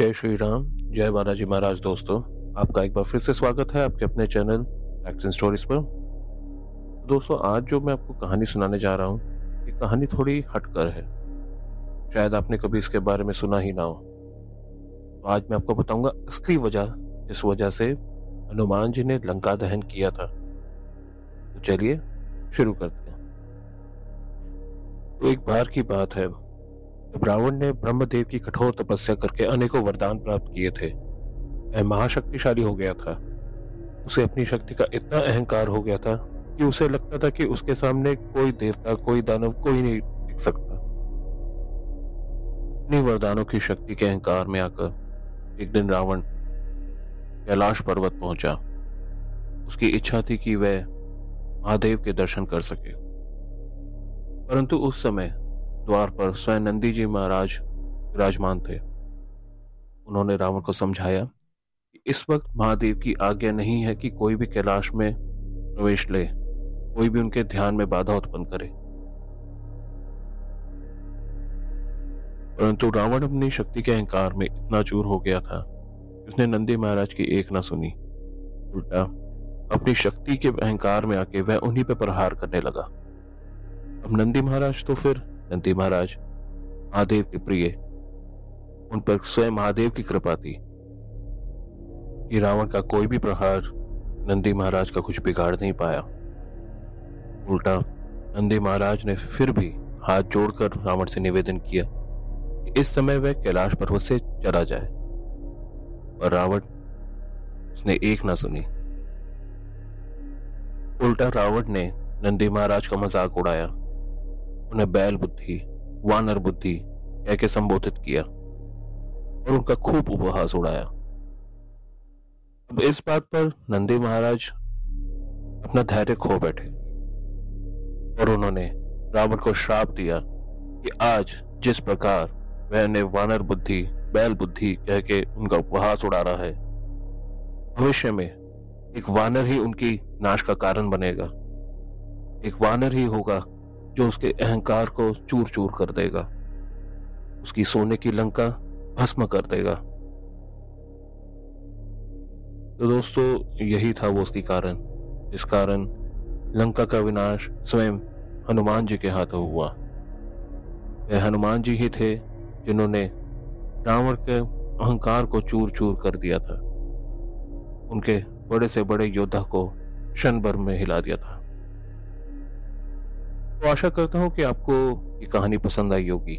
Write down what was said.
जय श्री राम, जय बालाजी महाराज दोस्तों। आपका एक बार फिर से स्वागत है आपके अपने चैनल एंड स्टोरीज पर। दोस्तों, आज जो मैं आपको कहानी सुनाने जा रहा हूँ, ये कहानी थोड़ी हटकर है। शायद आपने कभी इसके बारे में सुना ही ना हो। तो आज मैं आपको बताऊँगा असली वजह, जिस वजह से हनुमान जी ने लंका दहन किया था। तो चलिए, शुरू करते हैं। तो एक बार की बात है। रावण ने ब्रह्मदेव की कठोर तपस्या करके अनेकों वरदान प्राप्त किए थे। वह महाशक्तिशाली हो गया था। उसे अपनी शक्ति का इतना अहंकार हो गया था कि उसे लगता था कि उसके सामने कोई देवता, कोई दानव, कोई नहीं टिक सकता। अपनी वरदानों की शक्ति के अहंकार में आकर एक दिन रावण कैलाश पर्वत पहुँचा। उसकी इच्छा थी कि वह महादेव के दर्शन कर सके। परंतु उस समय द्वार पर स्वयं नंदी जी महाराज विराजमान थे। उन्होंने रावण को समझाया कि इस वक्त महादेव की आज्ञा नहीं है कि कोई भी कैलाश में प्रवेश ले, कोई भी उनके ध्यान में बाधा उत्पन्न करे। परंतु रावण अपनी शक्ति के अहंकार में इतना चूर हो गया था उसने नंदी महाराज की एक ना सुनी। उल्टा, अपनी शक्ति के अहंकार में आके वह उन्हीं पर प्रहार करने लगा। अब नंदी महाराज तो फिर नंदी महाराज, महादेव के प्रिय, उन पर स्वयं महादेव की कृपा थी। कि रावण का कोई भी प्रहार नंदी महाराज का कुछ बिगाड़ नहीं पाया। उल्टा, नंदी महाराज ने फिर भी हाथ जोड़कर रावण से निवेदन किया कि इस समय वह कैलाश पर्वत से चला जाए। पर रावण उसने एक ना सुनी। उल्टा रावण ने नंदी महाराज का मज़ाक उड़ाया। उन्हें बैल बुद्धि, वानर बुद्धि कह के संबोधित किया और उनका खूब उपहास उड़ाया। अब इस बात पर नंदी महाराज अपना धैर्य खो बैठे और उन्होंने रावण को श्राप दिया कि आज जिस प्रकार वह ने वानर बुद्धि, बैल बुद्धि कह के उनका उपहास उड़ा रहा है, भविष्य में एक वानर ही उनकी नाश का कारण बनेगा। एक वानर ही होगा जो उसके अहंकार को चूर चूर कर देगा। उसकी सोने की लंका भस्म कर देगा। तो दोस्तों, यही था वो उसकी कारण। इस कारण लंका का विनाश स्वयं हनुमान जी के हाथों हुआ। वह हनुमान जी ही थे जिन्होंने रावण के अहंकार को चूर चूर कर दिया था। उनके बड़े से बड़े योद्धा को क्षण भर में हिला दिया था। तो आशा करता हूँ कि आपको ये कहानी पसंद आई होगी।